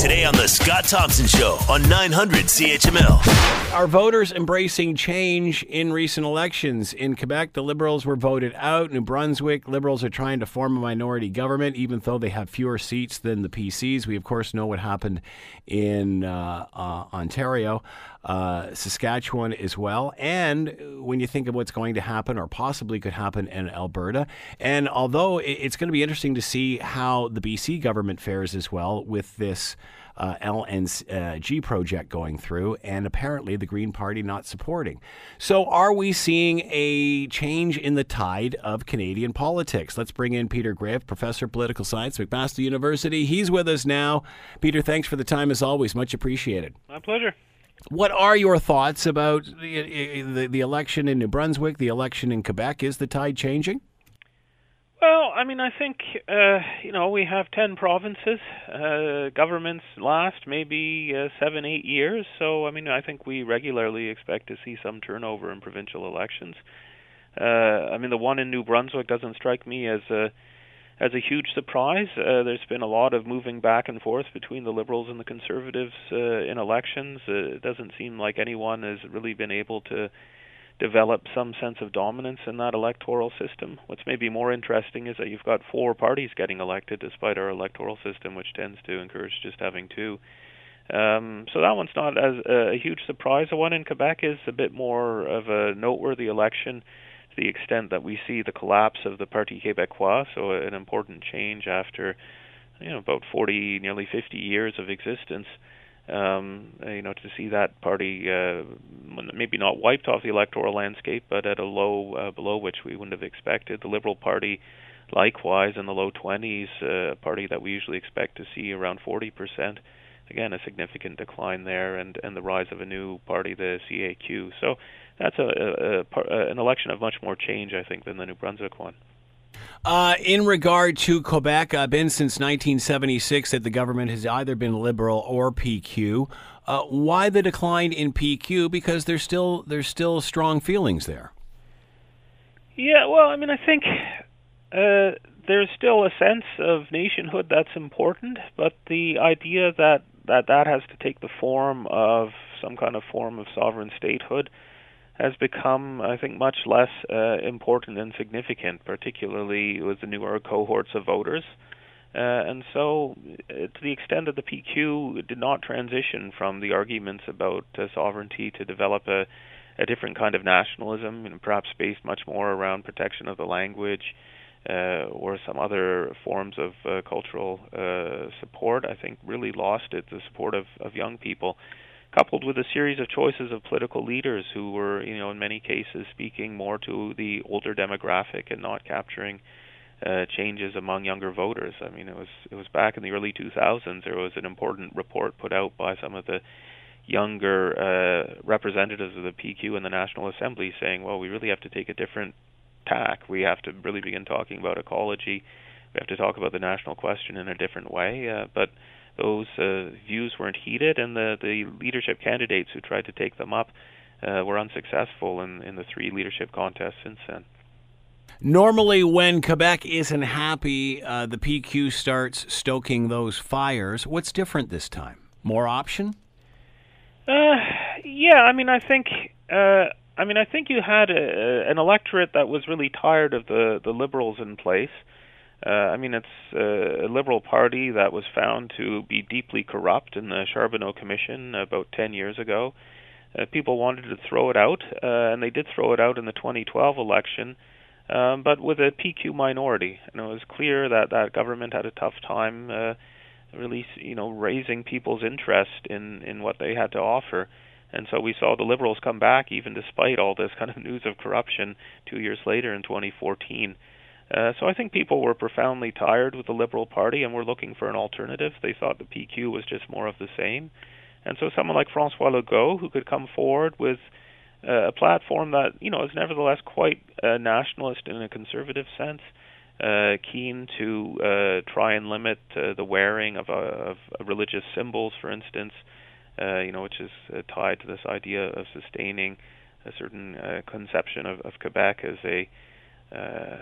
Today on The Scott Thompson Show on 900 CHML. Are voters embracing change in recent elections? In Quebec, the Liberals were voted out. New Brunswick, Liberals are trying to form a minority government, even though they have fewer seats than the PCs. We, of course, know what happened in uh, uh, Ontario, uh, Saskatchewan as well. And when you think of what's going to happen or possibly could happen in Alberta, and although it's going to be interesting to see how the BC government fares as well with this uh, LNG project going through, and apparently the Green Party not supporting. So, are we seeing a change in the tide of Canadian politics? Let's bring in Peter Graefe, professor of political science, McMaster University. He's with us now. Peter, thanks for the time as always. Much appreciated. My pleasure. What are your thoughts about the, the, the election in New Brunswick, the election in Quebec? Is the tide changing? Well, I mean, I think uh, you know we have ten provinces. Uh, governments last maybe uh, seven, eight years. So I mean, I think we regularly expect to see some turnover in provincial elections. Uh, I mean, the one in New Brunswick doesn't strike me as a as a huge surprise. Uh, there's been a lot of moving back and forth between the Liberals and the Conservatives uh, in elections. Uh, it doesn't seem like anyone has really been able to develop some sense of dominance in that electoral system. What's maybe more interesting is that you've got four parties getting elected despite our electoral system, which tends to encourage just having two. Um, so that one's not as uh, a huge surprise. The one in Quebec is a bit more of a noteworthy election to the extent that we see the collapse of the Parti Québécois, so an important change after you know about 40, nearly 50 years of existence um, you know, to see that party uh, maybe not wiped off the electoral landscape, but at a low uh, below which we wouldn't have expected. The Liberal Party, likewise, in the low 20s, uh, a party that we usually expect to see around 40 percent. Again, a significant decline there, and and the rise of a new party, the CAQ. So that's a, a, a an election of much more change, I think, than the New Brunswick one. Uh, in regard to Quebec, I've been since 1976 that the government has either been liberal or PQ. Uh, why the decline in PQ? Because there's still there's still strong feelings there. Yeah, well, I mean, I think uh, there's still a sense of nationhood that's important, but the idea that that that has to take the form of some kind of form of sovereign statehood has become, I think, much less uh, important and significant, particularly with the newer cohorts of voters. Uh, and so, uh, to the extent that the PQ did not transition from the arguments about uh, sovereignty to develop a, a different kind of nationalism, and perhaps based much more around protection of the language uh, or some other forms of uh, cultural support, I think really lost it, the support of, of young people coupled with a series of choices of political leaders who were, you know, in many cases speaking more to the older demographic and not capturing uh, changes among younger voters. I mean, it was it was back in the early 2000s. There was an important report put out by some of the younger uh, representatives of the PQ in the National Assembly saying, well, we really have to take a different tack. We have to really begin talking about ecology. We have to talk about the national question in a different way. Uh, but those uh, views weren't heeded, and the, the leadership candidates who tried to take them up uh, were unsuccessful in, in the three leadership contests since then. Normally, when Quebec isn't happy, uh, the PQ starts stoking those fires. What's different this time? More option? Uh, yeah, I mean, I think, uh, I mean, I think you had a, an electorate that was really tired of the the liberals in place. Uh, I mean, it's uh, a liberal party that was found to be deeply corrupt in the Charbonneau Commission about 10 years ago. Uh, people wanted to throw it out, uh, and they did throw it out in the 2012 election, um, but with a PQ minority. And it was clear that that government had a tough time, uh, really, you know, raising people's interest in in what they had to offer. And so we saw the Liberals come back, even despite all this kind of news of corruption, two years later in 2014. Uh, so I think people were profoundly tired with the Liberal Party and were looking for an alternative. They thought the PQ was just more of the same. And so someone like Francois Legault, who could come forward with uh, a platform that, you know, is nevertheless quite uh, nationalist in a conservative sense, uh, keen to uh, try and limit uh, the wearing of, uh, of religious symbols, for instance, uh, you know, which is uh, tied to this idea of sustaining a certain uh, conception of, of Quebec as a uh,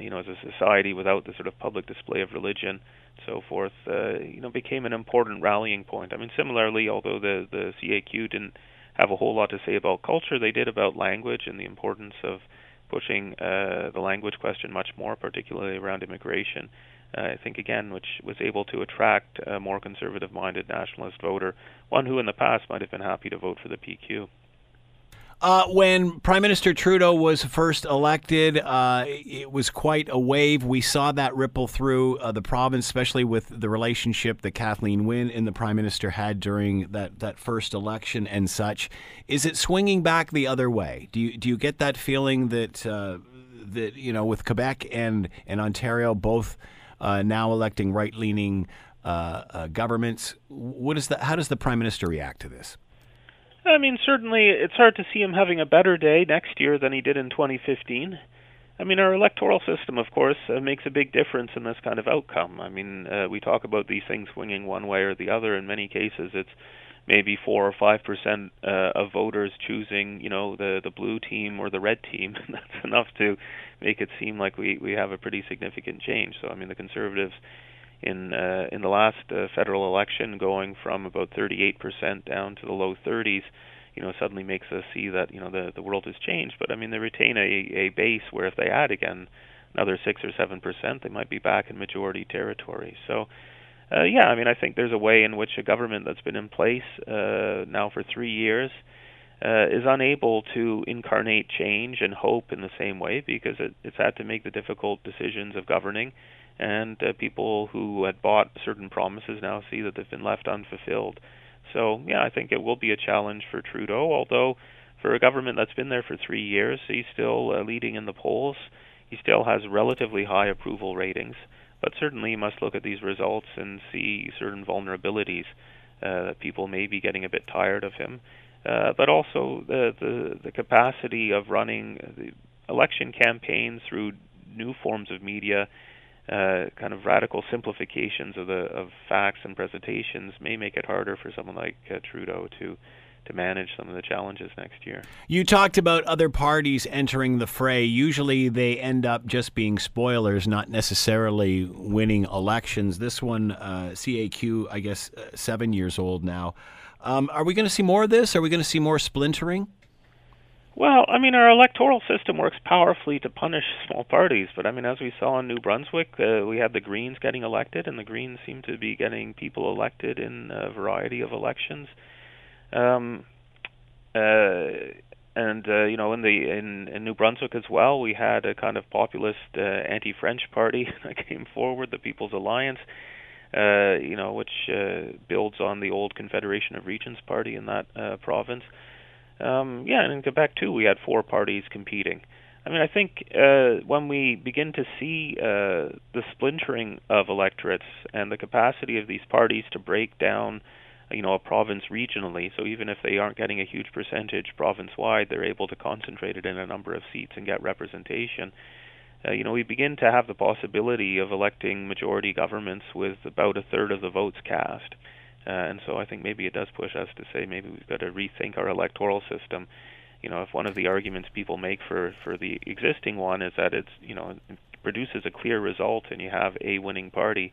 you know, as a society without the sort of public display of religion, so forth, uh, you know, became an important rallying point. I mean, similarly, although the the CAQ didn't have a whole lot to say about culture, they did about language and the importance of pushing uh, the language question much more, particularly around immigration. Uh, I think again, which was able to attract a more conservative-minded nationalist voter, one who in the past might have been happy to vote for the PQ. Uh, when Prime Minister Trudeau was first elected, uh, it was quite a wave. We saw that ripple through uh, the province, especially with the relationship that Kathleen Wynne and the Prime Minister had during that, that first election and such. Is it swinging back the other way? Do you do you get that feeling that uh, that you know with Quebec and and Ontario both uh, now electing right leaning uh, governments? What is that? How does the Prime Minister react to this? I mean, certainly it's hard to see him having a better day next year than he did in 2015. I mean, our electoral system, of course, uh, makes a big difference in this kind of outcome. I mean, uh, we talk about these things swinging one way or the other. In many cases, it's maybe four or five percent uh, of voters choosing, you know, the the blue team or the red team. That's enough to make it seem like we we have a pretty significant change. So, I mean, the conservatives in uh, in the last uh, federal election, going from about 38% down to the low 30s, you know, suddenly makes us see that you know the the world has changed. But I mean, they retain a a base where if they add again another six or seven percent, they might be back in majority territory. So. Uh, yeah, I mean, I think there's a way in which a government that's been in place uh, now for three years uh, is unable to incarnate change and hope in the same way because it, it's had to make the difficult decisions of governing and uh, people who had bought certain promises now see that they've been left unfulfilled. So, yeah, I think it will be a challenge for Trudeau, although for a government that's been there for three years, he's still uh, leading in the polls. He still has relatively high approval ratings, but certainly he must look at these results and see certain vulnerabilities uh, people may be getting a bit tired of him. Uh, but also the, the the capacity of running the election campaigns through new forms of media uh, kind of radical simplifications of the of facts and presentations may make it harder for someone like uh, Trudeau to to manage some of the challenges next year. You talked about other parties entering the fray. Usually they end up just being spoilers, not necessarily winning elections. This one, uh, CAQ, I guess, uh, seven years old now. Um, are we going to see more of this? Are we going to see more splintering? Well, I mean, our electoral system works powerfully to punish small parties, but I mean, as we saw in New Brunswick, uh, we had the Greens getting elected, and the Greens seem to be getting people elected in a variety of elections. Um, uh, and uh, you know, in the in, in New Brunswick as well, we had a kind of populist uh, anti-French party that came forward, the People's Alliance. Uh, you know, which uh, builds on the old Confederation of Regions party in that uh, province. Um, yeah, and in Quebec too, we had four parties competing. I mean, I think uh, when we begin to see uh, the splintering of electorates and the capacity of these parties to break down, you know, a province regionally, so even if they aren't getting a huge percentage province-wide, they're able to concentrate it in a number of seats and get representation. Uh, you know, we begin to have the possibility of electing majority governments with about a third of the votes cast. Uh, and so I think maybe it does push us to say maybe we've got to rethink our electoral system. You know, if one of the arguments people make for for the existing one is that it's you know it produces a clear result and you have a winning party,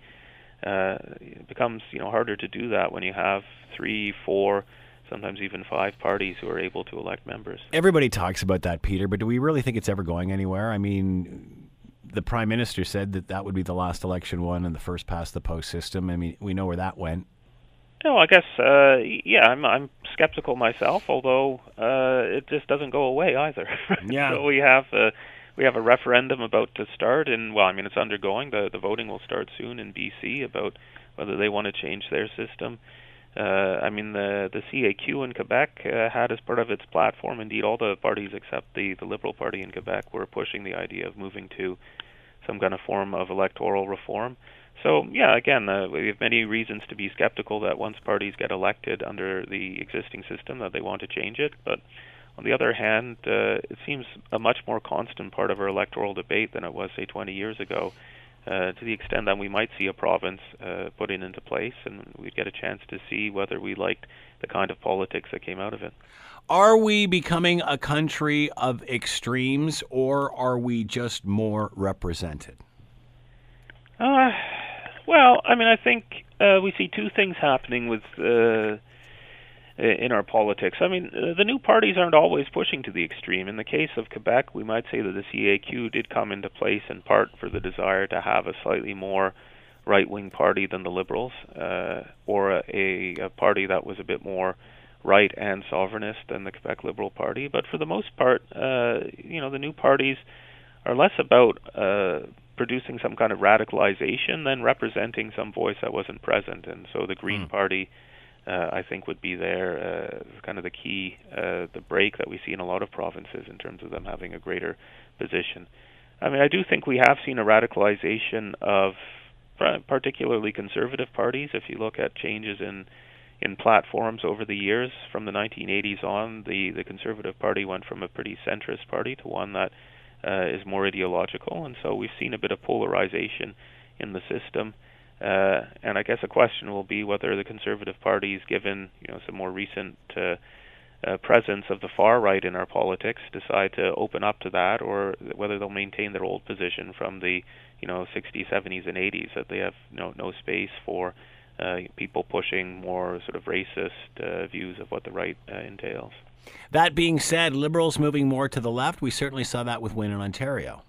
uh, it becomes you know harder to do that when you have three, four, sometimes even five parties who are able to elect members. Everybody talks about that, Peter, but do we really think it's ever going anywhere? I mean, the prime minister said that that would be the last election won in the first past the post system. I mean, we know where that went. No, I guess uh, yeah, I'm I'm skeptical myself, although uh, it just doesn't go away either. Yeah. so we have a we have a referendum about to start, and well, I mean it's undergoing. the The voting will start soon in BC about whether they want to change their system. Uh, I mean the the CAQ in Quebec uh, had as part of its platform, indeed all the parties except the the Liberal Party in Quebec were pushing the idea of moving to some kind of form of electoral reform. So yeah, again, uh, we have many reasons to be skeptical that once parties get elected under the existing system, that they want to change it. But on the other hand, uh, it seems a much more constant part of our electoral debate than it was, say, 20 years ago. uh, to the extent that we might see a province uh, put in into place, and we'd get a chance to see whether we liked the kind of politics that came out of it. Are we becoming a country of extremes, or are we just more represented? Uh, well, I mean, I think uh, we see two things happening with uh, in our politics. I mean, uh, the new parties aren't always pushing to the extreme. In the case of Quebec, we might say that the CAQ did come into place in part for the desire to have a slightly more right-wing party than the Liberals, uh, or a, a party that was a bit more right and sovereignist than the Quebec Liberal Party. But for the most part, uh, you know, the new parties are less about uh, producing some kind of radicalization than representing some voice that wasn't present. And so the Green mm. Party uh, I think would be there uh, kind of the key, uh, the break that we see in a lot of provinces in terms of them having a greater position. I mean, I do think we have seen a radicalization of particularly conservative parties. If you look at changes in in platforms over the years, from the 1980s on, the the Conservative Party went from a pretty centrist party to one that uh, is more ideological, and so we've seen a bit of polarization in the system. Uh, and I guess a question will be whether the Conservative Party, given you know some more recent uh, uh, presence of the far right in our politics, decide to open up to that, or whether they'll maintain their old position from the you know 60s, 70s, and 80s that they have no no space for uh, people pushing more sort of racist uh, views of what the right uh, entails. That being said, liberals moving more to the left, we certainly saw that with Wynne in Ontario.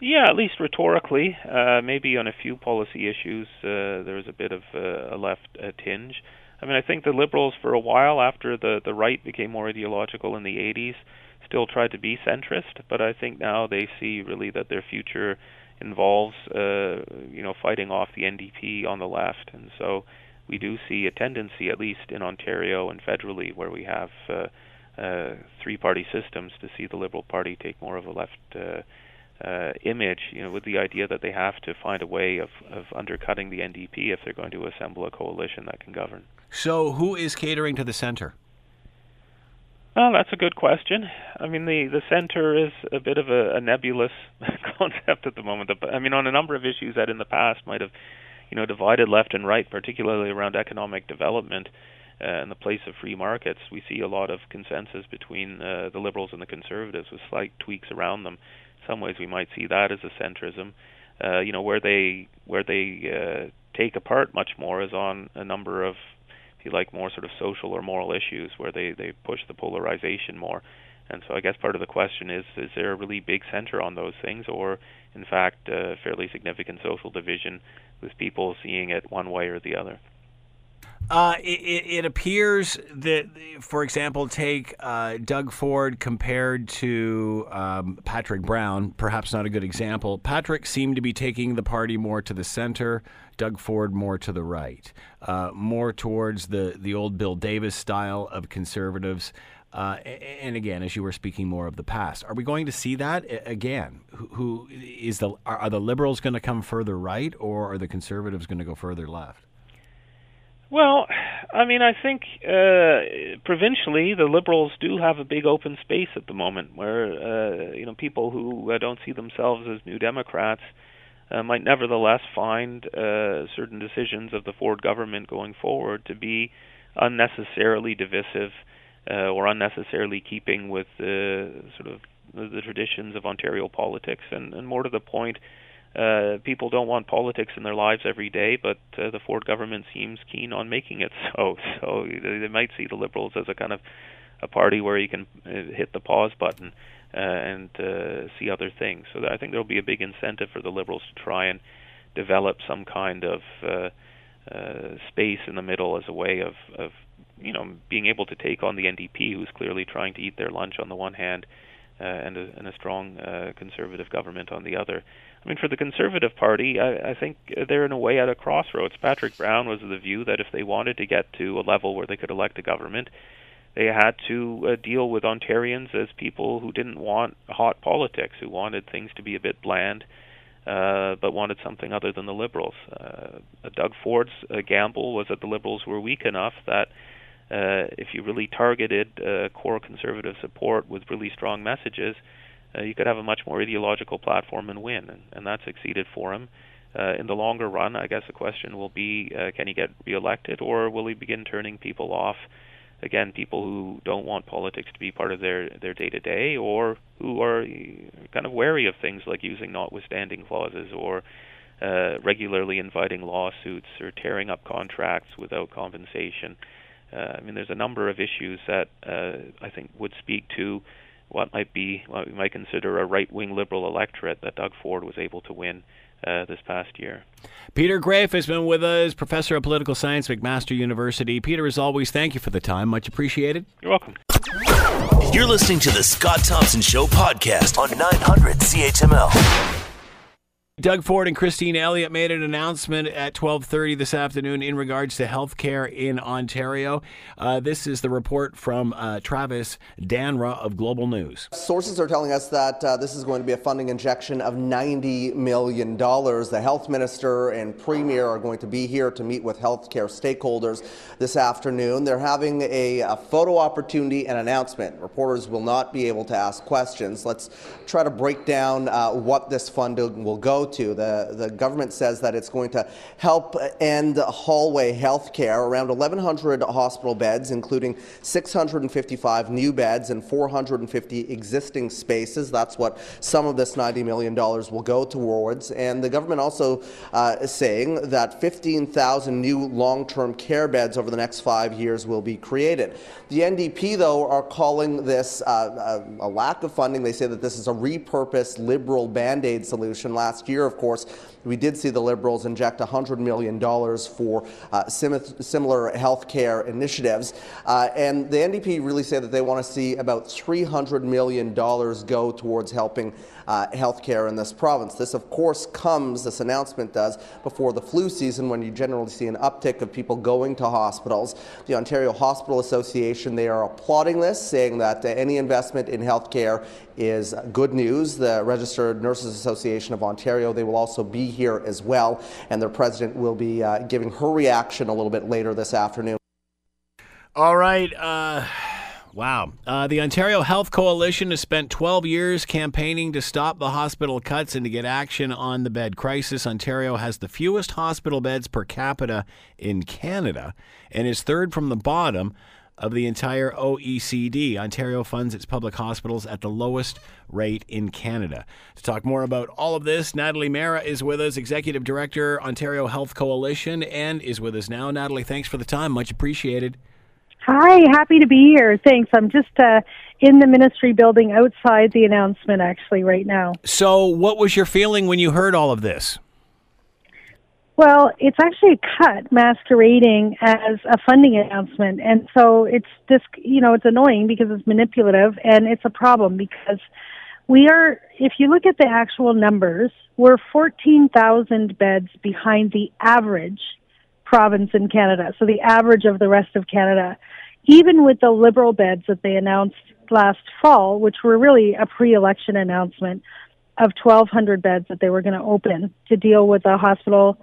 Yeah, at least rhetorically. Uh, maybe on a few policy issues, uh, there was a bit of uh, a left uh, tinge. I mean, I think the liberals, for a while after the the right became more ideological in the 80s, still tried to be centrist. But I think now they see really that their future involves, uh, you know, fighting off the NDP on the left, and so we do see a tendency, at least in Ontario and federally, where we have uh, uh, three-party systems, to see the Liberal Party take more of a left. Uh, uh, image, you know, with the idea that they have to find a way of, of undercutting the NDP if they're going to assemble a coalition that can govern. So, who is catering to the center? Well, that's a good question. I mean, the the center is a bit of a, a nebulous concept at the moment. I mean, on a number of issues that in the past might have, you know, divided left and right, particularly around economic development uh, and the place of free markets, we see a lot of consensus between uh, the liberals and the conservatives with slight tweaks around them some ways we might see that as a centrism. Uh, you know, where they where they uh, take apart much more is on a number of, if you like, more sort of social or moral issues where they they push the polarization more. And so I guess part of the question is: is there a really big center on those things, or in fact, a fairly significant social division with people seeing it one way or the other? Uh, it, it, appears that, for example, take uh, Doug Ford compared to um, Patrick Brown, perhaps not a good example. Patrick seemed to be taking the party more to the center, Doug Ford more to the right, uh, more towards the, the old Bill Davis style of conservatives. Uh, and again, as you were speaking more of the past, are we going to see that again? Who, who is the are the liberals going to come further right, or are the conservatives going to go further left? Well, I mean, I think uh, provincially the Liberals do have a big open space at the moment, where uh, you know people who uh, don't see themselves as New Democrats uh, might nevertheless find uh, certain decisions of the Ford government going forward to be unnecessarily divisive uh, or unnecessarily keeping with the sort of the, the traditions of Ontario politics, and, and more to the point uh, people don't want politics in their lives every day, but uh, the Ford government seems keen on making it so. So they might see the Liberals as a kind of a party where you can uh, hit the pause button uh, and uh, see other things. So I think there will be a big incentive for the Liberals to try and develop some kind of uh, uh, space in the middle as a way of, of you know being able to take on the NDP, who's clearly trying to eat their lunch on the one hand, uh, and, a, and a strong uh, conservative government on the other. I mean, for the Conservative Party, I, I think they're in a way at a crossroads. Patrick Brown was of the view that if they wanted to get to a level where they could elect a government, they had to uh, deal with Ontarians as people who didn't want hot politics, who wanted things to be a bit bland, uh, but wanted something other than the Liberals. Uh, Doug Ford's uh, gamble was that the Liberals were weak enough that uh, if you really targeted uh, core conservative support with really strong messages, uh, you could have a much more ideological platform and win, and, and that succeeded for him. Uh, in the longer run, I guess the question will be: uh, Can he get reelected, or will he begin turning people off? Again, people who don't want politics to be part of their their day to day, or who are kind of wary of things like using notwithstanding clauses, or uh, regularly inviting lawsuits, or tearing up contracts without compensation. Uh, I mean, there's a number of issues that uh, I think would speak to what might be what we might consider a right-wing liberal electorate that Doug Ford was able to win uh, this past year. Peter Graefe has been with us, professor of political science, McMaster University. Peter, as always, thank you for the time. Much appreciated. You're welcome. You're listening to the Scott Thompson Show podcast on 900 CHML. Doug Ford and Christine Elliott made an announcement at 12:30 this afternoon in regards to health care in Ontario. Uh, this is the report from uh, Travis Dhanraj of Global News. Sources are telling us that uh, this is going to be a funding injection of 90 million dollars. The health minister and premier are going to be here to meet with healthcare stakeholders this afternoon. They're having a, a photo opportunity and announcement. Reporters will not be able to ask questions. Let's try to break down uh, what this funding will go to. The, the government says that it's going to help end hallway health care. Around 1,100 hospital beds, including 655 new beds and 450 existing spaces. That's what some of this $90 million will go towards. And the government also uh, is saying that 15,000 new long-term care beds over the next five years will be created. The NDP, though, are calling this uh, a, a lack of funding. They say that this is a repurposed liberal band-aid solution. Last year, of course, we did see the Liberals inject $100 million for uh, sim- similar health care initiatives. Uh, and the NDP really say that they want to see about $300 million go towards helping uh, healthcare in this province. This, of course, comes, this announcement does, before the flu season when you generally see an uptick of people going to hospitals. The Ontario Hospital Association, they are applauding this, saying that uh, any investment in healthcare is good news. The Registered Nurses Association of Ontario, they will also be here as well, and their president will be uh, giving her reaction a little bit later this afternoon. All right. Uh, wow. Uh, the Ontario Health Coalition has spent 12 years campaigning to stop the hospital cuts and to get action on the bed crisis. Ontario has the fewest hospital beds per capita in Canada and is third from the bottom of the entire OECD. Ontario funds its public hospitals at the lowest rate in Canada. To talk more about all of this, Natalie Mehra is with us, Executive Director, Ontario Health Coalition, and is with us now. Natalie, thanks for the time. Much appreciated. Hi, happy to be here. Thanks. I'm just uh, in the ministry building outside the announcement actually right now. So, what was your feeling when you heard all of this? Well, it's actually a cut masquerading as a funding announcement. And so it's just, you know, it's annoying because it's manipulative and it's a problem because we are, if you look at the actual numbers, we're 14,000 beds behind the average province in Canada. So the average of the rest of Canada. Even with the liberal beds that they announced last fall, which were really a pre-election announcement of 1,200 beds that they were going to open to deal with the hospital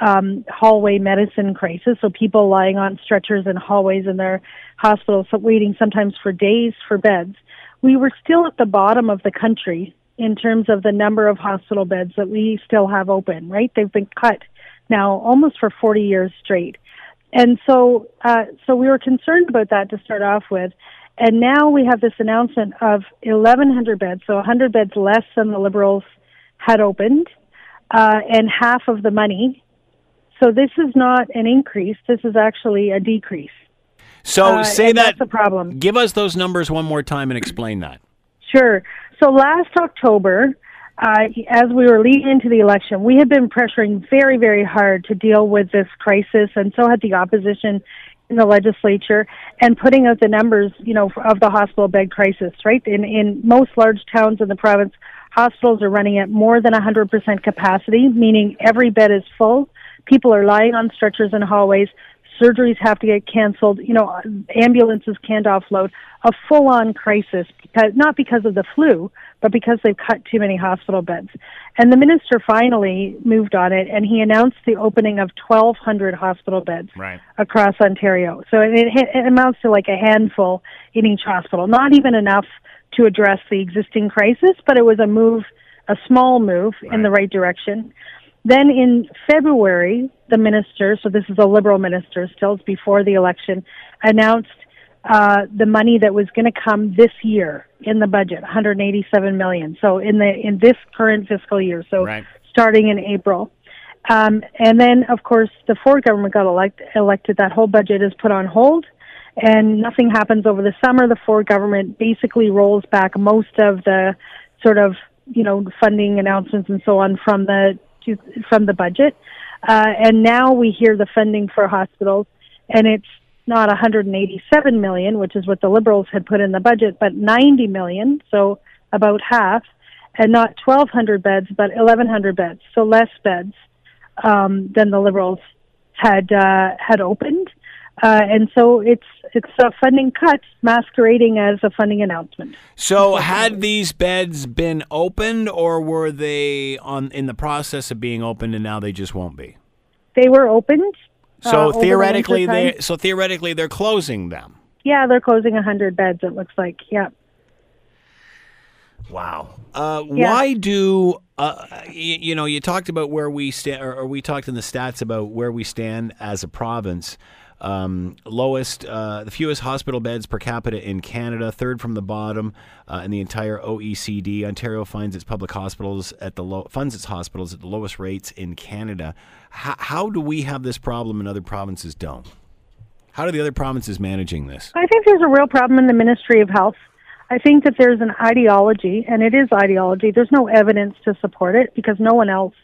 um, hallway medicine crisis. So people lying on stretchers in hallways in their hospitals, waiting sometimes for days for beds. We were still at the bottom of the country in terms of the number of hospital beds that we still have open. Right? They've been cut now almost for 40 years straight. And so, uh, so we were concerned about that to start off with. And now we have this announcement of 1,100 beds, so 100 beds less than the Liberals had opened, uh, and half of the money so this is not an increase. This is actually a decrease. So uh, say that. That's the problem. Give us those numbers one more time and explain that. Sure. So last October, uh, as we were leading into the election, we had been pressuring very, very hard to deal with this crisis, and so had the opposition in the legislature, and putting out the numbers, you know, of the hospital bed crisis. Right in in most large towns in the province, hospitals are running at more than 100% capacity, meaning every bed is full People are lying on stretchers in hallways. Surgeries have to get canceled. You know, ambulances can't offload. A full-on crisis because not because of the flu, but because they've cut too many hospital beds. And the minister finally moved on it, and he announced the opening of 1,200 hospital beds right. across Ontario. So it, it amounts to like a handful in each hospital. Not even enough to address the existing crisis, but it was a move, a small move in the right direction. Then in February, the minister, so this is a liberal minister, still before the election, announced uh, the money that was going to come this year in the budget, 187 million. So in the in this current fiscal year, so Right. starting in April. Um, and then, of course, the Ford government got elect- elected. That whole budget is put on hold, and nothing happens over the summer. The Ford government basically rolls back most of the sort of you know funding announcements and so on from the to, from the budget. Uh, and now we hear the funding for hospitals, and it's not 187 million, which is what the Liberals had put in the budget, but 90 million, so about half, and not 1,200 beds, but 1,100 beds, so less beds um, than the Liberals had uh, had opened. Uh, and so it's it's a funding cut masquerading as a funding announcement. So, had these beds been opened, or were they on in the process of being opened, and now they just won't be? They were opened. uh, So the theoretically, winter they so theoretically they're closing them. yeah they're closing 100 beds. It looks like yeah. Wow. Uh, Yeah. Why do uh, you, you know? You talked about where we stand, or, or we talked in the stats about where we stand as a province. Um, lowest, uh, the fewest hospital beds per capita in Canada, third from the bottom uh, in the entire OECD. Ontario finds its public hospitals at the low, funds its hospitals at the lowest rates in Canada. How, how do we have this problem and other provinces don't? How are the other provinces managing this? I think there's a real problem in the Ministry of Health. I think that there's an ideology, and it is ideology. There's no evidence to support it because no one else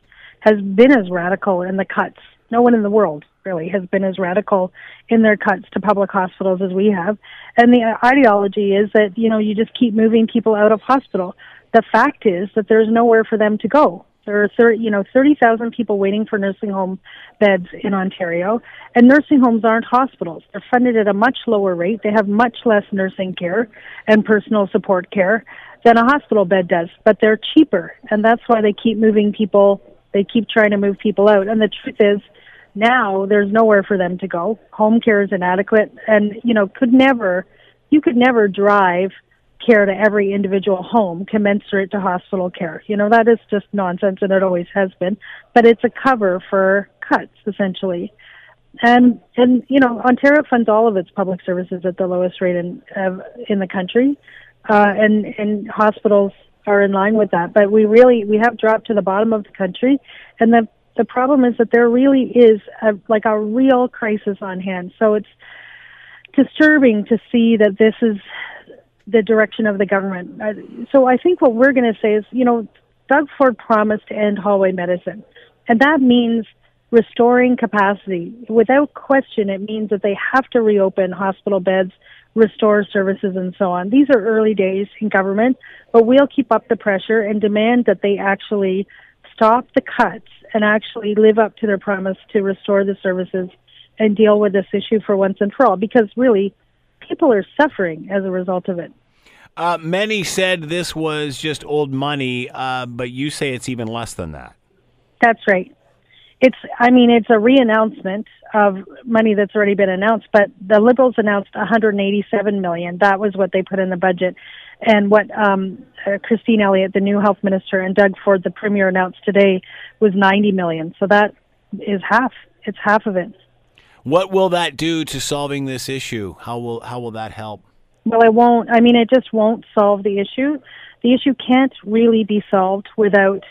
has been as radical in the cuts. No one in the world really has been as radical in their cuts to public hospitals as we have. And the ideology is that, you know, you just keep moving people out of hospital. The fact is that there's nowhere for them to go. There are 30, you know, 30,000 people waiting for nursing home beds in Ontario, and nursing homes aren't hospitals. They're funded at a much lower rate. They have much less nursing care and personal support care than a hospital bed does, but they're cheaper, and that's why they keep moving people. They keep trying to move people out, and the truth is, now there's nowhere for them to go. Home care is inadequate, and you know, could never, you could never drive care to every individual home commensurate to hospital care. You know, that is just nonsense and it always has been. But it's a cover for cuts essentially. And and you know, Ontario funds all of its public services at the lowest rate in uh, in the country. Uh, and and hospitals are in line with that. But we really we have dropped to the bottom of the country and the the problem is that there really is a, like a real crisis on hand. So it's disturbing to see that this is the direction of the government. Uh, So I think what we're going to say is, you know, Doug Ford promised to end hallway medicine, and that means restoring capacity. Without question, it means that they have to reopen hospital beds, restore services, and so on. These are early days in government, but we'll keep up the pressure and demand that they actually stop the cuts and actually live up to their promise to restore the services and deal with this issue for once and for all because really people are suffering as a result of it. Uh, many said this was just old money, uh, but you say it's even less than that. That's right. It's I mean it's a reannouncement of money that's already been announced, but the Liberals announced 187 million. That was what they put in the budget. And what um, uh, Christine Elliott, the new health minister, and Doug Ford, the premier, announced today was 90 million. So that is half. It's half of it. What will that do to solving this issue? How will how will that help? Well, it won't. I mean, it just won't solve the issue. The issue can't really be solved without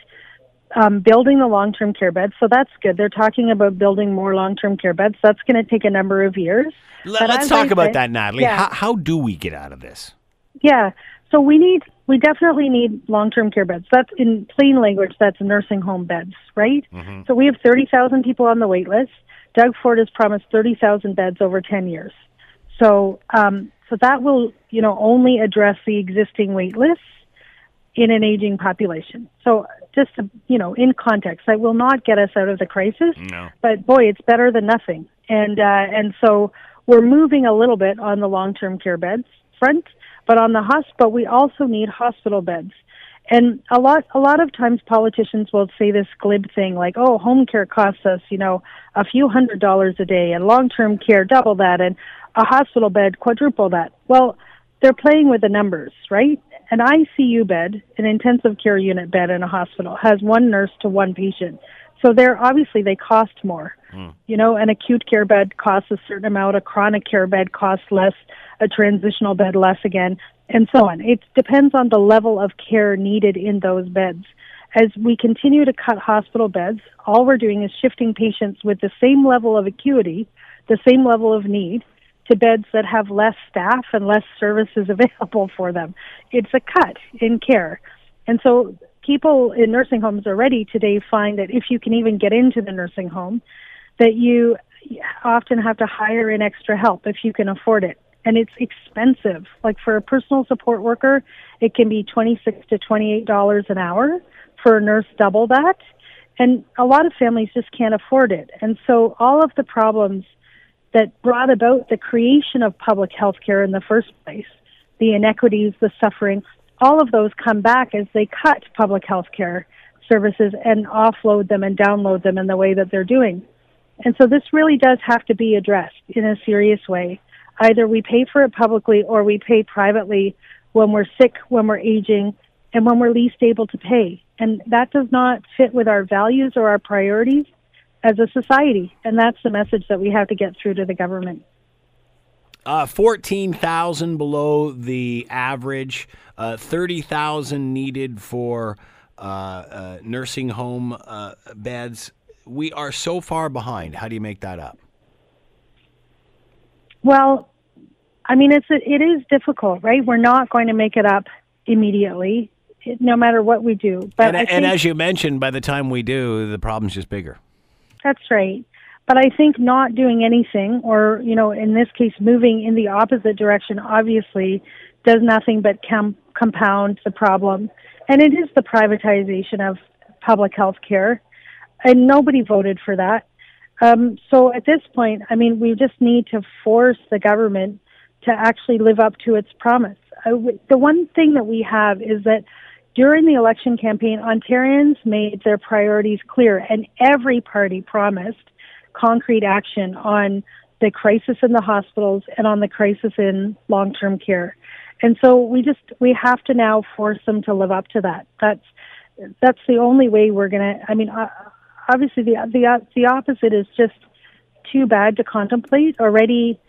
um, building the long-term care beds. So that's good. They're talking about building more long-term care beds. That's going to take a number of years. let's talk I about say- that, Natalie. Yeah. How, how do we get out of this? Yeah. So we need, we definitely need long-term care beds. That's in plain language. That's nursing home beds, right? So we have 30,000 people on the wait list. Doug Ford has promised 30,000 beds over 10 years. So, um, so that will, you know, only address the existing wait lists in an aging population. So just, to, you know, in context, that will not get us out of the crisis. No. But boy, it's better than nothing. And, uh, and so we're moving a little bit on the long-term care beds front, but on the hospital, we also need hospital beds. And a lot, a lot of times politicians will say this glib thing like, oh, home care costs us, you know, a few hundred dollars a day and long-term care double that and a hospital bed quadruple that. Well, they're playing with the numbers, right? An ICU bed, an intensive care unit bed in a hospital, has one nurse to one patient. So they're obviously they cost more. Mm. You know, an acute care bed costs a certain amount, a chronic care bed costs less, a transitional bed less again, and so on. It depends on the level of care needed in those beds. As we continue to cut hospital beds, all we're doing is shifting patients with the same level of acuity, the same level of need, to beds that have less staff and less services available for them. It's a cut in care. And so people in nursing homes already today find that if you can even get into the nursing home, that you often have to hire in extra help if you can afford it. And it's expensive. Like for a personal support worker, it can be twenty six to twenty eight dollars an hour. For a nurse, double that. And a lot of families just can't afford it. And so all of the problems that brought about the creation of public health care in the first place, the inequities, the suffering, all of those come back as they cut public health care services and offload them and download them in the way that they're doing. And so this really does have to be addressed in a serious way. Either we pay for it publicly or we pay privately when we're sick, when we're aging, and when we're least able to pay. And that does not fit with our values or our priorities as a society. And that's the message that we have to get through to the government. Uh, 14,000 below the average, uh, 30,000 needed for uh, uh nursing home uh, beds. We are so far behind. How do you make that up? Well, I mean, it's it is difficult, right? We're not going to make it up immediately, no matter what we do. But and, and as you mentioned, by the time we do, the problem's just bigger. That's right. But I think not doing anything, or, you know, in this case, moving in the opposite direction, obviously does nothing but com- compound the problem. And it is the privatization of public health care. And nobody voted for that. Um, so at this point, I mean, we just need to force the government to actually live up to its promise. I, the one thing that we have is that during the election campaign, Ontarians made their priorities clear, and every party promised concrete action on the crisis in the hospitals and on the crisis in long-term care. And so we just we have to now force them to live up to that. That's that's the only way we're to I mean uh, obviously the the the opposite is just too bad to contemplate. Already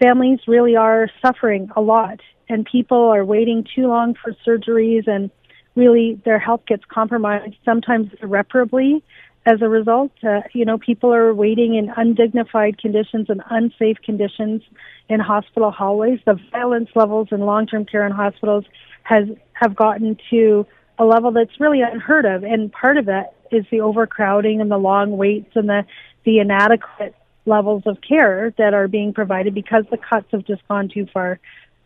families really are suffering a lot and people are waiting too long for surgeries and really their health gets compromised sometimes irreparably as a result. Uh, you know, people are waiting in undignified conditions and unsafe conditions in hospital hallways. The violence levels in long-term care in hospitals has have gotten to a level that's really unheard of, and part of that is the overcrowding and the long waits and the the inadequate levels of care that are being provided because the cuts have just gone too far.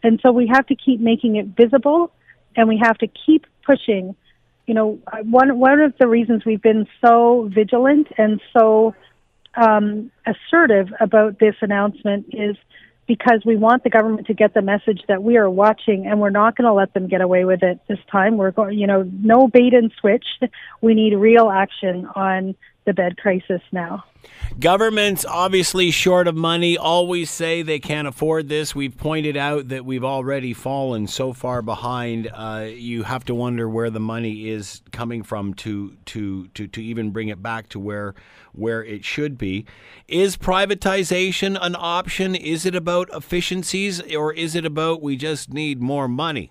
And so we have to keep making it visible and we have to keep pushing. You know, one one of the reasons we've been so vigilant and so um, assertive about this announcement is because we want the government to get the message that we are watching and we're not going to let them get away with it this time. We're going, you know, no bait and switch. We need real action on the bed crisis now. Governments, obviously short of money, always say they can't afford this. We've pointed out that we've already fallen so far behind. Uh, you have to wonder where the money is coming from to, to, to, to even bring it back to where, where it should be. Is privatization an option? Is it about efficiencies or is it about we just need more money?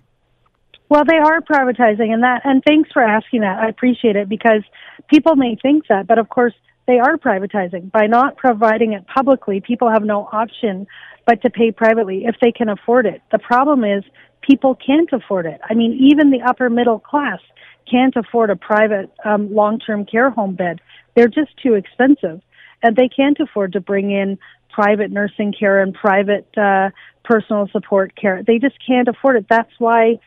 Well, they are privatizing, and that. And thanks for asking that. I appreciate it because people may think that, but of course they are privatizing by not providing it publicly. People have no option but to pay privately if they can afford it. The problem is people can't afford it. I mean, even the upper middle class can't afford a private um, long-term care home bed. They're just too expensive, and they can't afford to bring in private nursing care and private uh, personal support care. They just can't afford it. That's why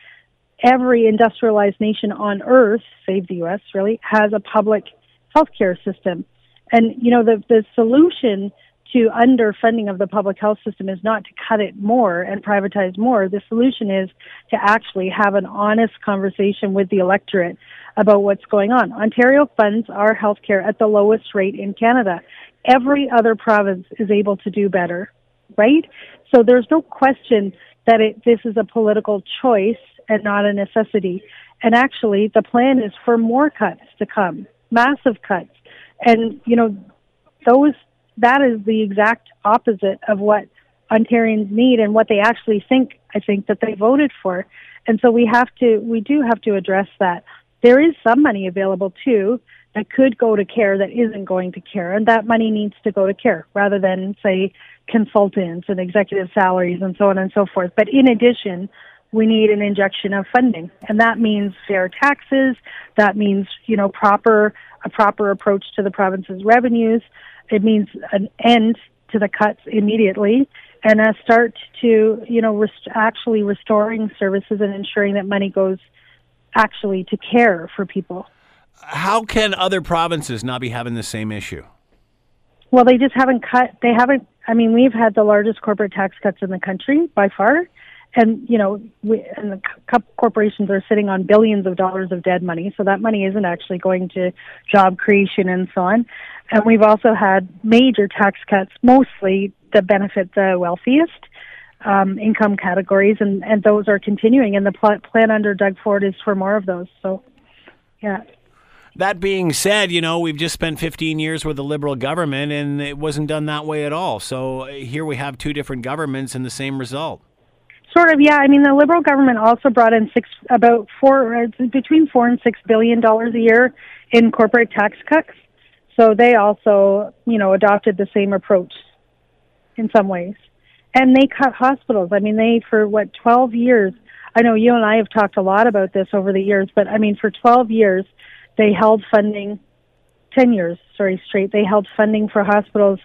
every industrialized nation on earth, save the US really, has a public healthcare system. And, you know, the, the solution to underfunding of the public health system is not to cut it more and privatize more. The solution is to actually have an honest conversation with the electorate about what's going on. Ontario funds our healthcare at the lowest rate in Canada. Every other province is able to do better, right? So there's no question that it, this is a political choice and not a necessity. And actually, the plan is for more cuts to come, massive cuts. And, you know, those, that is the exact opposite of what Ontarians need and what they actually think, I think, that they voted for. And so we have to, we do have to address that. There is some money available too that could go to care that isn't going to care, and that money needs to go to care rather than, say, consultants and executive salaries and so on and so forth. But in addition, we need an injection of funding, and that means fair taxes. That means you know proper a proper approach to the province's revenues. It means an end to the cuts immediately and a start to you know rest- actually restoring services and ensuring that money goes actually to care for people. How can other provinces not be having the same issue? Well, they just haven't cut. They haven't. I mean, we've had the largest corporate tax cuts in the country by far, and you know, we, and the co- corporations are sitting on billions of dollars of dead money. So that money isn't actually going to job creation and so on. And we've also had major tax cuts, mostly that benefit the wealthiest um, income categories, and and those are continuing. And the pl- plan under Doug Ford is for more of those. So, yeah. That being said, you know, we've just spent 15 years with a liberal government and it wasn't done that way at all. So uh, here we have two different governments and the same result. Sort of, yeah. I mean, the liberal government also brought in six, about four, uh, between four and six billion dollars a year in corporate tax cuts. So they also, you know, adopted the same approach in some ways. And they cut hospitals. I mean, they, for what, 12 years, I know you and I have talked a lot about this over the years, but I mean, for 12 years, they held funding 10 years sorry straight they held funding for hospitals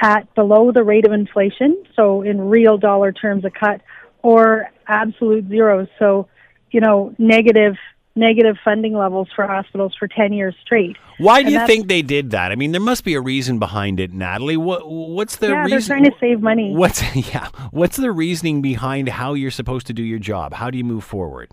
at below the rate of inflation so in real dollar terms a cut or absolute zeros. so you know negative negative funding levels for hospitals for 10 years straight why do you think they did that i mean there must be a reason behind it natalie what what's the yeah, reason they're trying to save money what's yeah what's the reasoning behind how you're supposed to do your job how do you move forward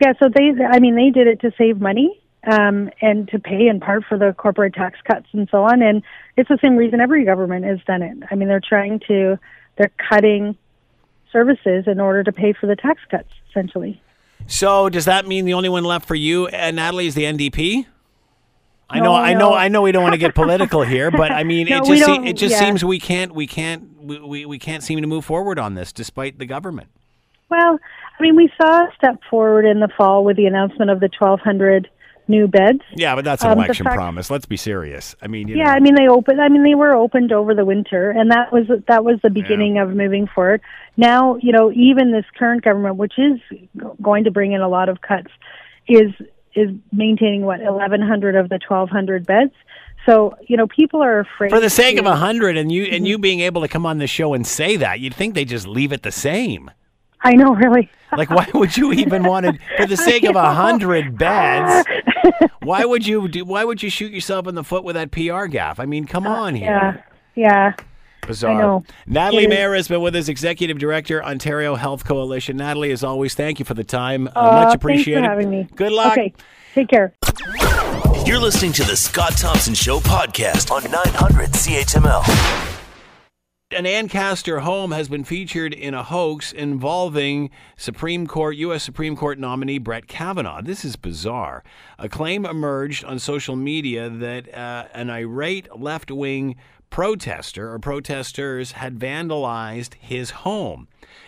yeah, so they, I mean, they did it to save money um, and to pay in part for the corporate tax cuts and so on. And it's the same reason every government has done it. I mean, they're trying to, they're cutting services in order to pay for the tax cuts, essentially. So does that mean the only one left for you, uh, Natalie, is the NDP? I no, know, I no. know, I know. We don't want to get political here, but I mean, no, it just se- it just yeah. seems we can't, we can't, we, we can't seem to move forward on this, despite the government. Well, I mean, we saw a step forward in the fall with the announcement of the 1,200 new beds. Yeah, but that's an Um, election fact- promise. Let's be serious. I mean, you Yeah, know, I mean they opened. I mean they were opened over the winter, and that was that was the beginning of moving forward. Now, you know, even this current government, which is going to bring in a lot of cuts, is is maintaining what 1,100 of the 1,200 beds. So, you know, people are afraid. for the sake of a hundred, and you Mm-hmm. and you being able to come on the show and say that, you'd think they just leave it the same. I know, really. Like, why would you even want to, for the sake of a hundred beds? Why would you do? Why would you shoot yourself in the foot with that PR gaff? I mean, come on here. Uh, Yeah, yeah. Bizarre. know. Natalie It is. Mehra has been with us, Executive Director, Ontario Health Coalition. Natalie, as always, thank you for the time. Uh, Uh, much appreciated. Thanks for having me. Good luck. Okay, take care. You're listening to the Scott Thompson Show podcast on 900 CHML. An Ancaster home has been featured in a hoax involving Supreme Court, U.S. Supreme Court nominee Brett Kavanaugh. This is bizarre. A claim emerged on social media that uh, an irate left wing protester or protesters had vandalized his home.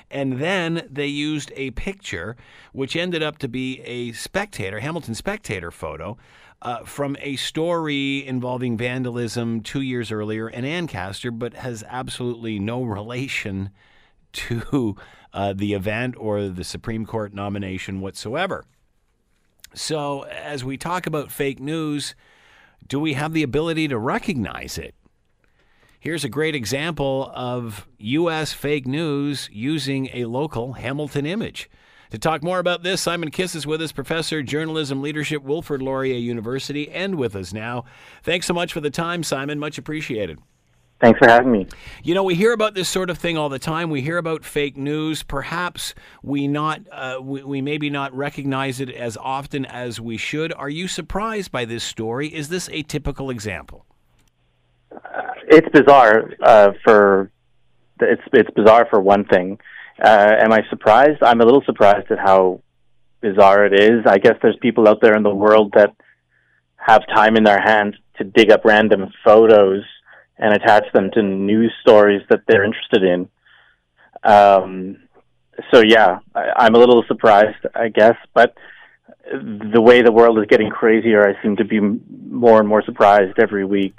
And then they used a picture, which ended up to be a spectator, Hamilton spectator photo, uh, from a story involving vandalism two years earlier in Ancaster, but has absolutely no relation to uh, the event or the Supreme Court nomination whatsoever. So, as we talk about fake news, do we have the ability to recognize it? Here's a great example of U.S. fake news using a local Hamilton image. To talk more about this, Simon Kiss is with us, professor, journalism leadership, Wilfrid Laurier University, and with us now. Thanks so much for the time, Simon. Much appreciated. Thanks for having me. You know, we hear about this sort of thing all the time. We hear about fake news. Perhaps we not, uh, we, we maybe not recognize it as often as we should. Are you surprised by this story? Is this a typical example? It's bizarre uh, for it's it's bizarre for one thing. Uh, am I surprised? I'm a little surprised at how bizarre it is. I guess there's people out there in the world that have time in their hands to dig up random photos and attach them to news stories that they're interested in. Um, so yeah, I, I'm a little surprised, I guess, but the way the world is getting crazier, I seem to be more and more surprised every week.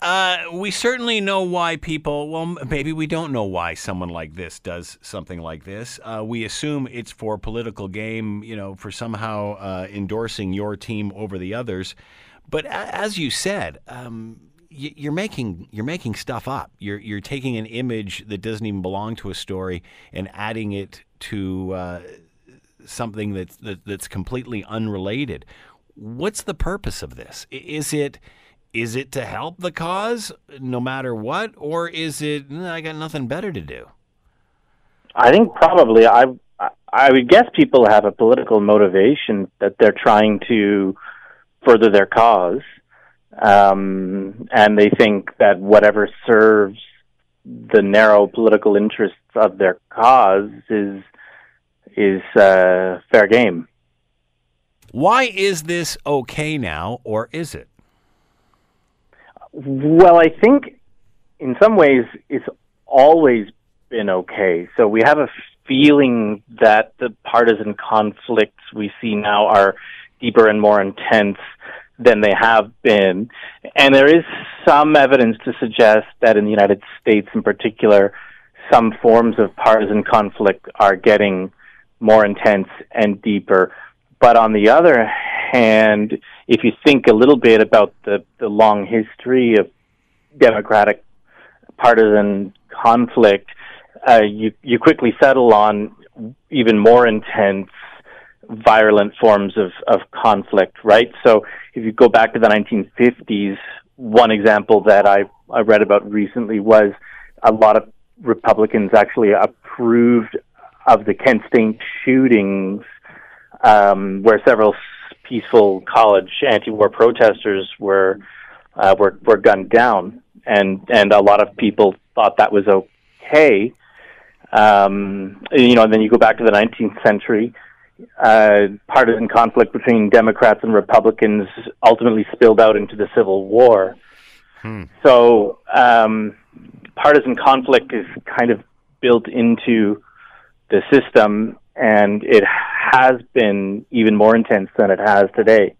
Uh, we certainly know why people, well, maybe we don't know why someone like this does something like this. Uh, we assume it's for political game, you know, for somehow uh, endorsing your team over the others. But as you said, um, you're making you're making stuff up. You're you're taking an image that doesn't even belong to a story and adding it to uh, something that's that, that's completely unrelated. What's the purpose of this? Is it is it to help the cause no matter what, or is it I got nothing better to do? I think probably I I would guess people have a political motivation that they're trying to further their cause, um, and they think that whatever serves the narrow political interests of their cause is is uh, fair game. Why is this okay now, or is it? Well, I think in some ways it's always been okay. So we have a feeling that the partisan conflicts we see now are deeper and more intense than they have been. And there is some evidence to suggest that in the United States in particular, some forms of partisan conflict are getting more intense and deeper. But on the other hand, if you think a little bit about the, the long history of democratic partisan conflict, uh, you, you quickly settle on even more intense, violent forms of, of conflict, right? So if you go back to the 1950s, one example that I, I read about recently was a lot of Republicans actually approved of the Kent State shootings, um, where several peaceful college anti-war protesters were uh, were were gunned down, and and a lot of people thought that was okay. Um, you know, and then you go back to the 19th century. Uh, partisan conflict between Democrats and Republicans ultimately spilled out into the Civil War. Hmm. So, um, partisan conflict is kind of built into the system, and it has been even more intense than it has today.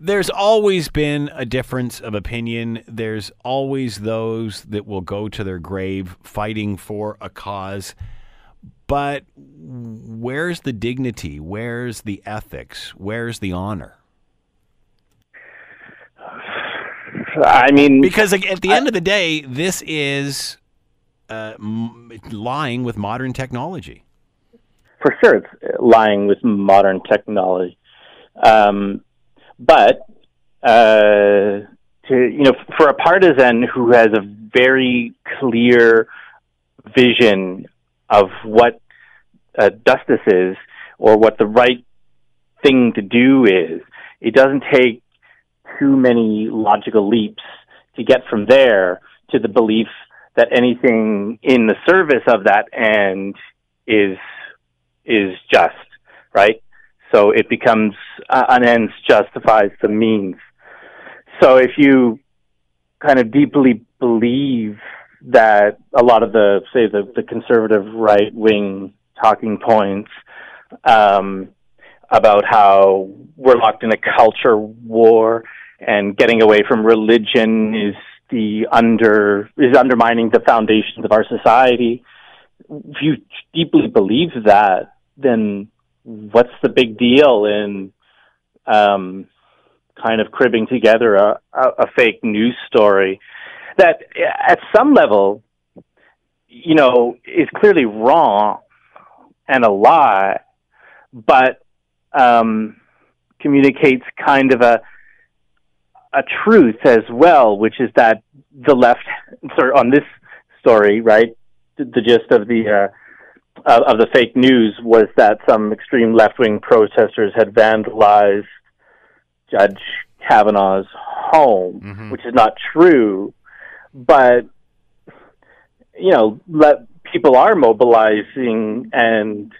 There's always been a difference of opinion. There's always those that will go to their grave fighting for a cause. But where's the dignity? Where's the ethics? Where's the honor? I mean, because at the end I, of the day, this is uh, lying with modern technology for sure it's lying with modern technology. Um, but uh, to you know, for a partisan who has a very clear vision of what uh, justice is or what the right thing to do is, it doesn't take too many logical leaps to get from there to the belief that anything in the service of that end is is just, right? So it becomes uh, an ends justifies the means. So if you kind of deeply believe that a lot of the, say, the, the conservative right wing talking points um, about how we're locked in a culture war and getting away from religion is the under is undermining the foundations of our society. If you deeply believe that, then what's the big deal in um, kind of cribbing together a, a, fake news story that at some level, you know, is clearly wrong and a lie, but um, communicates kind of a a truth as well, which is that the left, sorry, on this story, right, the, the gist of the uh, uh, of the fake news was that some extreme left wing protesters had vandalized Judge Kavanaugh's home, mm-hmm. which is not true. But you know, let people are mobilizing and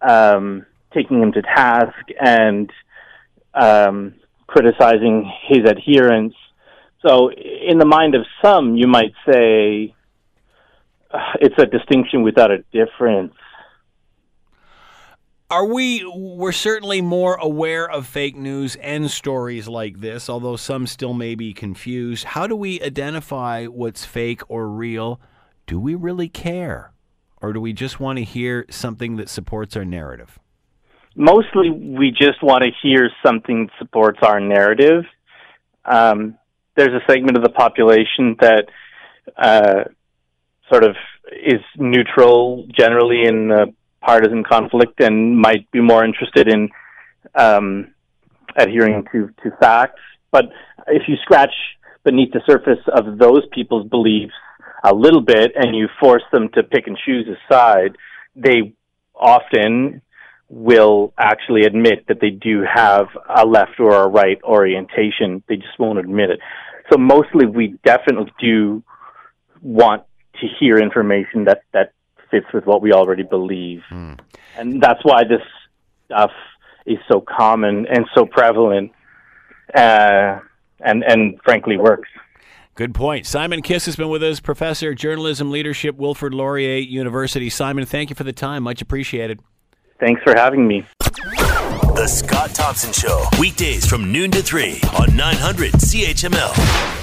um, taking him to task and um, criticizing his adherence. So, in the mind of some, you might say it's a distinction without a difference. Are we? We're certainly more aware of fake news and stories like this, although some still may be confused. How do we identify what's fake or real? Do we really care? Or do we just want to hear something that supports our narrative? Mostly, we just want to hear something that supports our narrative. Um, there's a segment of the population that uh, sort of is neutral generally in uh, partisan conflict and might be more interested in um, adhering to, to facts. But if you scratch beneath the surface of those people's beliefs a little bit and you force them to pick and choose a side, they often will actually admit that they do have a left or a right orientation. They just won't admit it. So mostly we definitely do want to hear information that, that fits with what we already believe. Mm. And that's why this stuff is so common and so prevalent uh, and, and frankly works. Good point. Simon Kiss has been with us, professor journalism leadership, Wilfrid Laurier University. Simon, thank you for the time. Much appreciated. Thanks for having me. The Scott Thompson Show, weekdays from noon to 3 on 900 CHML.